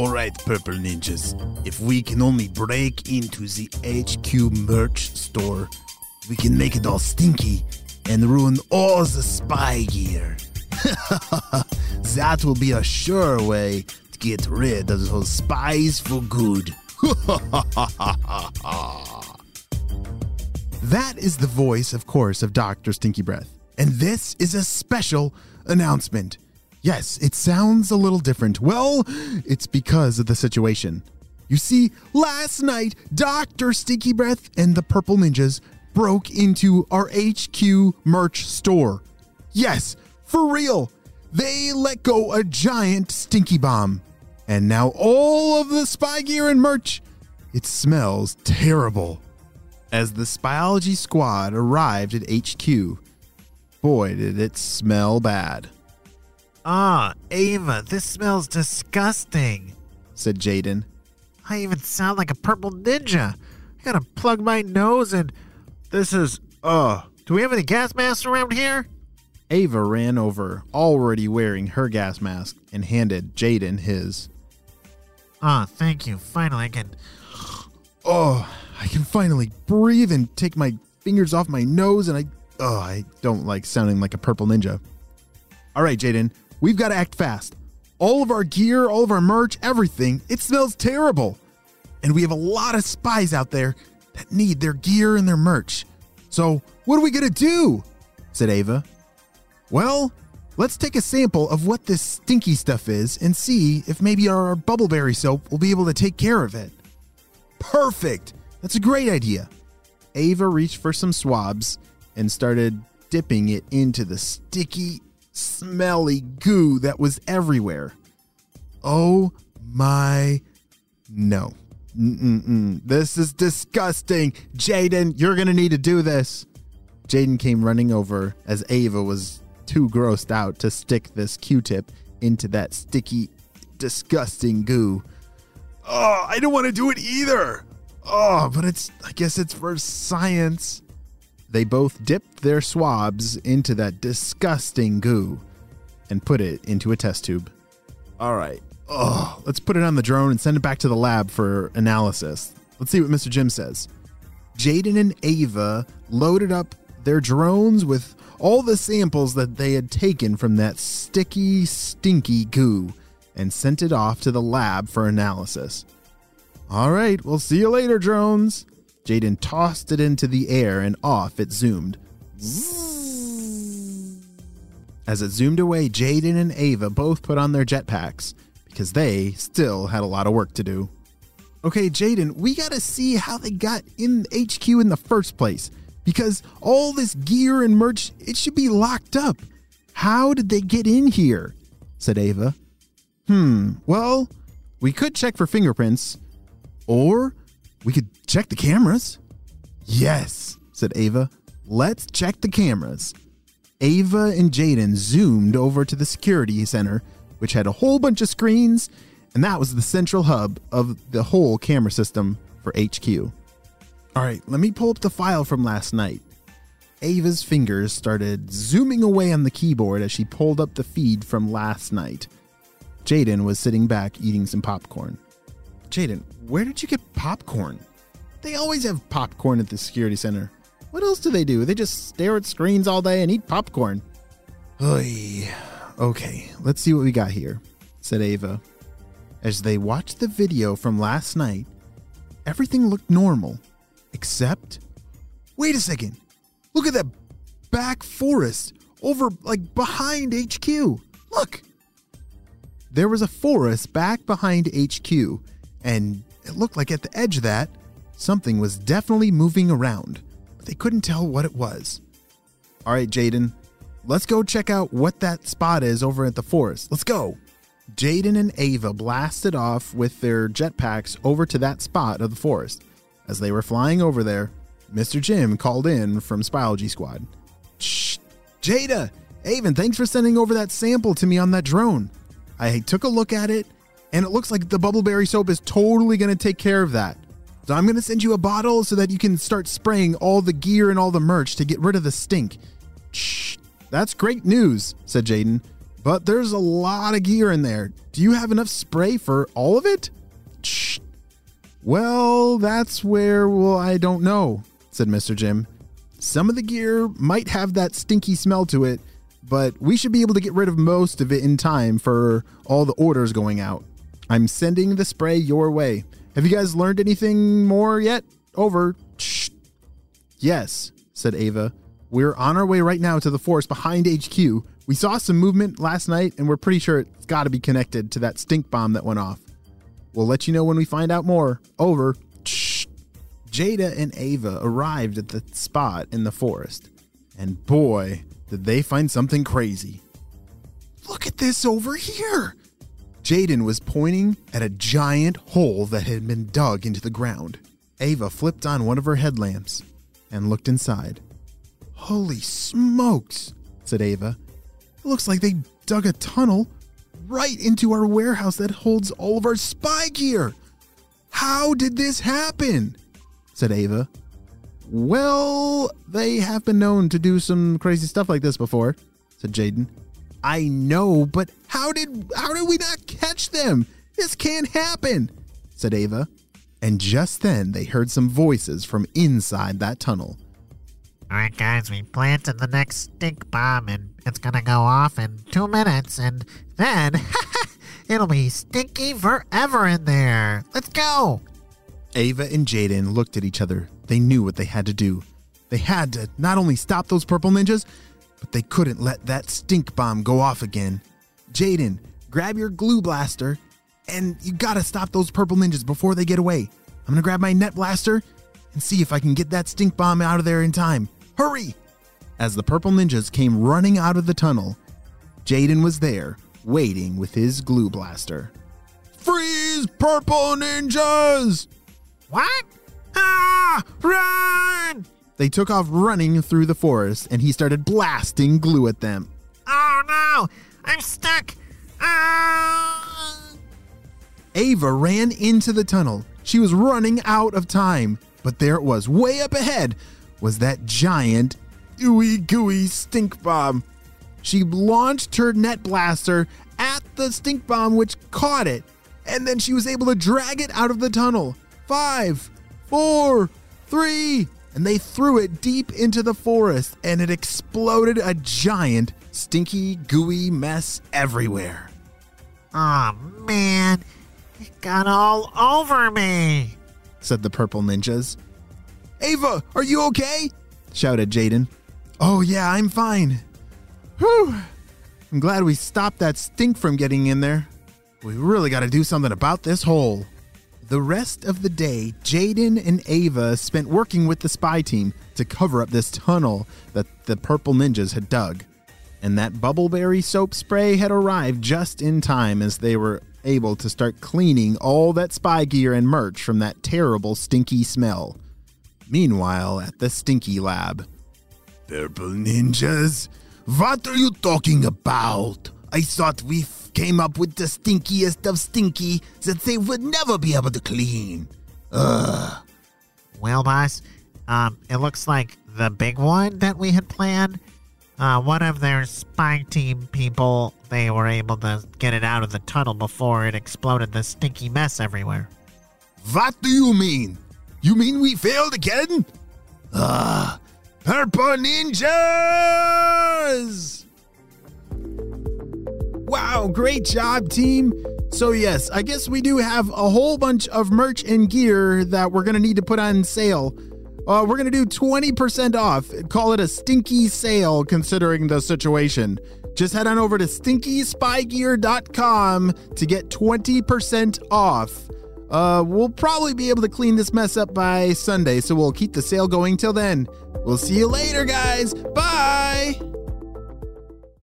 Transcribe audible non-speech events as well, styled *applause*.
All right, Purple Ninjas. If we can only break into the HQ merch store, we can make it all stinky and ruin all the spy gear. *laughs* that will be a sure way to get rid of those spies for good. *laughs* That is the voice, of course, of Dr. Stinky Breath. And this is a special announcement. Yes, it sounds a little different. Well, it's because of the situation. You see, last night, Dr. Stinky Breath and the Purple Ninjas broke into our HQ merch store. Yes, for real. They let go a giant stinky bomb. And now all of the spy gear and merch, it smells terrible. As the Spyology squad arrived at HQ, boy, did it smell bad, Ah, Ava, this smells disgusting. said Jaden. I even sound like a purple ninja. I gotta plug my nose and. This is. Uh. Do we have any gas masks around here? Ava ran over, already wearing her gas mask, and handed Jaden his. Ah, thank you. Finally, I can. *sighs* Oh, I can finally breathe and take my fingers off my nose, and I. Oh, I don't like sounding like a purple ninja. All right, Jaden, we've got to act fast. All of our gear, all of our merch, everything, it smells terrible. And we have a lot of spies out there that need their gear and their merch. So, what are we going to do? said Ava. Well, let's take a sample of what this stinky stuff is and see if maybe our bubbleberry soap will be able to take care of it. Perfect! That's a great idea. Ava reached for some swabs and started dipping it into the sticky, smelly goo that was everywhere. Oh my no. Mm-mm-mm. This is disgusting. Jaden, you're going to need to do this. Jaden came running over as Ava was too grossed out to stick this Q tip into that sticky, disgusting goo. Oh, I don't want to do it either. Oh, but it's, I guess it's for science. They both dipped their swabs into that disgusting goo and put it into a test tube. All right. Oh, let's put it on the drone and send it back to the lab for analysis. Let's see what Mr. Jim says. Jaden and Ava loaded up their drones with all the samples that they had taken from that sticky, stinky goo and sent it off to the lab for analysis. All right, we'll see you later, drones. Jaden tossed it into the air and off it zoomed. As it zoomed away, Jaden and Ava both put on their jetpacks because they still had a lot of work to do. Okay, Jaden, we gotta see how they got in HQ in the first place because all this gear and merch, it should be locked up. How did they get in here? said Ava. Hmm, well, we could check for fingerprints, or we could check the cameras. Yes, said Ava. Let's check the cameras. Ava and Jaden zoomed over to the security center, which had a whole bunch of screens, and that was the central hub of the whole camera system for HQ. All right, let me pull up the file from last night. Ava's fingers started zooming away on the keyboard as she pulled up the feed from last night. Jaden was sitting back eating some popcorn. Jaden, where did you get popcorn? They always have popcorn at the security center. What else do they do? They just stare at screens all day and eat popcorn. Oy. Okay, let's see what we got here, said Ava. As they watched the video from last night, everything looked normal, except. Wait a second! Look at that back forest over, like, behind HQ. Look! There was a forest back behind HQ, and it looked like at the edge of that, something was definitely moving around, but they couldn't tell what it was. All right, Jaden, let's go check out what that spot is over at the forest. Let's go. Jaden and Ava blasted off with their jetpacks over to that spot of the forest. As they were flying over there, Mr. Jim called in from Spyology Squad. Shh, Jaden, Ava, thanks for sending over that sample to me on that drone. I took a look at it, and it looks like the bubbleberry soap is totally going to take care of that. So I'm going to send you a bottle so that you can start spraying all the gear and all the merch to get rid of the stink. Shh, that's great news, said Jaden. But there's a lot of gear in there. Do you have enough spray for all of it? Shh. Well, that's where, well, I don't know, said Mr. Jim. Some of the gear might have that stinky smell to it, but we should be able to get rid of most of it in time for all the orders going out. I'm sending the spray your way. Have you guys learned anything more yet? Over. Shh. Yes, said Ava. We're on our way right now to the forest behind HQ. We saw some movement last night, and we're pretty sure it's got to be connected to that stink bomb that went off. We'll let you know when we find out more. Over. Shh. Jaden and Ava arrived at the spot in the forest, and boy, did they find something crazy. Look at this over here! Jaden was pointing at a giant hole that had been dug into the ground. Ava flipped on one of her headlamps and looked inside. Holy smokes, said Ava. It looks like they dug a tunnel right into our warehouse that holds all of our spy gear. How did this happen? said Ava. Well, they have been known to do some crazy stuff like this before, said Jaden. I know, but how did how did we not catch them? This can't happen, said Ava. And just then they heard some voices from inside that tunnel. All right, guys, we planted the next stink bomb, and it's gonna go off in two minutes, and then *laughs* it'll be stinky forever in there. Let's go. Ava and Jaden looked at each other. They knew what they had to do. They had to not only stop those purple ninjas, but they couldn't let that stink bomb go off again. Jaden, grab your glue blaster, and you gotta stop those purple ninjas before they get away. I'm gonna grab my net blaster and see if I can get that stink bomb out of there in time. Hurry! As the purple ninjas came running out of the tunnel, Jaden was there, waiting with his glue blaster. Freeze, purple ninjas! What? Ah! Run! They took off running through the forest and he started blasting glue at them. Oh no! I'm stuck! Ah! Ava ran into the tunnel. She was running out of time, but there it was, way up ahead, was that giant, ooey gooey stink bomb. She launched her net blaster at the stink bomb, which caught it, and then she was able to drag it out of the tunnel. Five, four, three, and they threw it deep into the forest, and it exploded a giant, stinky, gooey mess everywhere. Oh man, it got all over me. said the purple ninjas. Ava, are you okay? shouted Jaden. Oh, yeah, I'm fine. Whew. I'm glad we stopped that stink from getting in there. We really got to do something about this hole. The rest of the day, Jaden and Ava spent working with the spy team to cover up this tunnel that the purple ninjas had dug. And that bubbleberry soap spray had arrived just in time as they were able to start cleaning all that spy gear and merch from that terrible stinky smell. Meanwhile, at the stinky lab, Purple ninjas? What are you talking about? I thought we came up with the stinkiest of stinky that they would never be able to clean. Ugh. Well, boss, um, it looks like the big one that we had planned. Uh, one of their spy team people, they were able to get it out of the tunnel before it exploded the stinky mess everywhere. What do you mean? You mean we failed again? Ah, Purple Ninjas! Wow, great job, team. So, yes, I guess we do have a whole bunch of merch and gear that we're going to need to put on sale. Uh, we're going to do 20% off. Call it a stinky sale considering the situation. Just head on over to stinkyspygear.com to get 20% off. Uh, we'll probably be able to clean this mess up by Sunday, so we'll keep the sale going till then. We'll see you later, guys. Bye.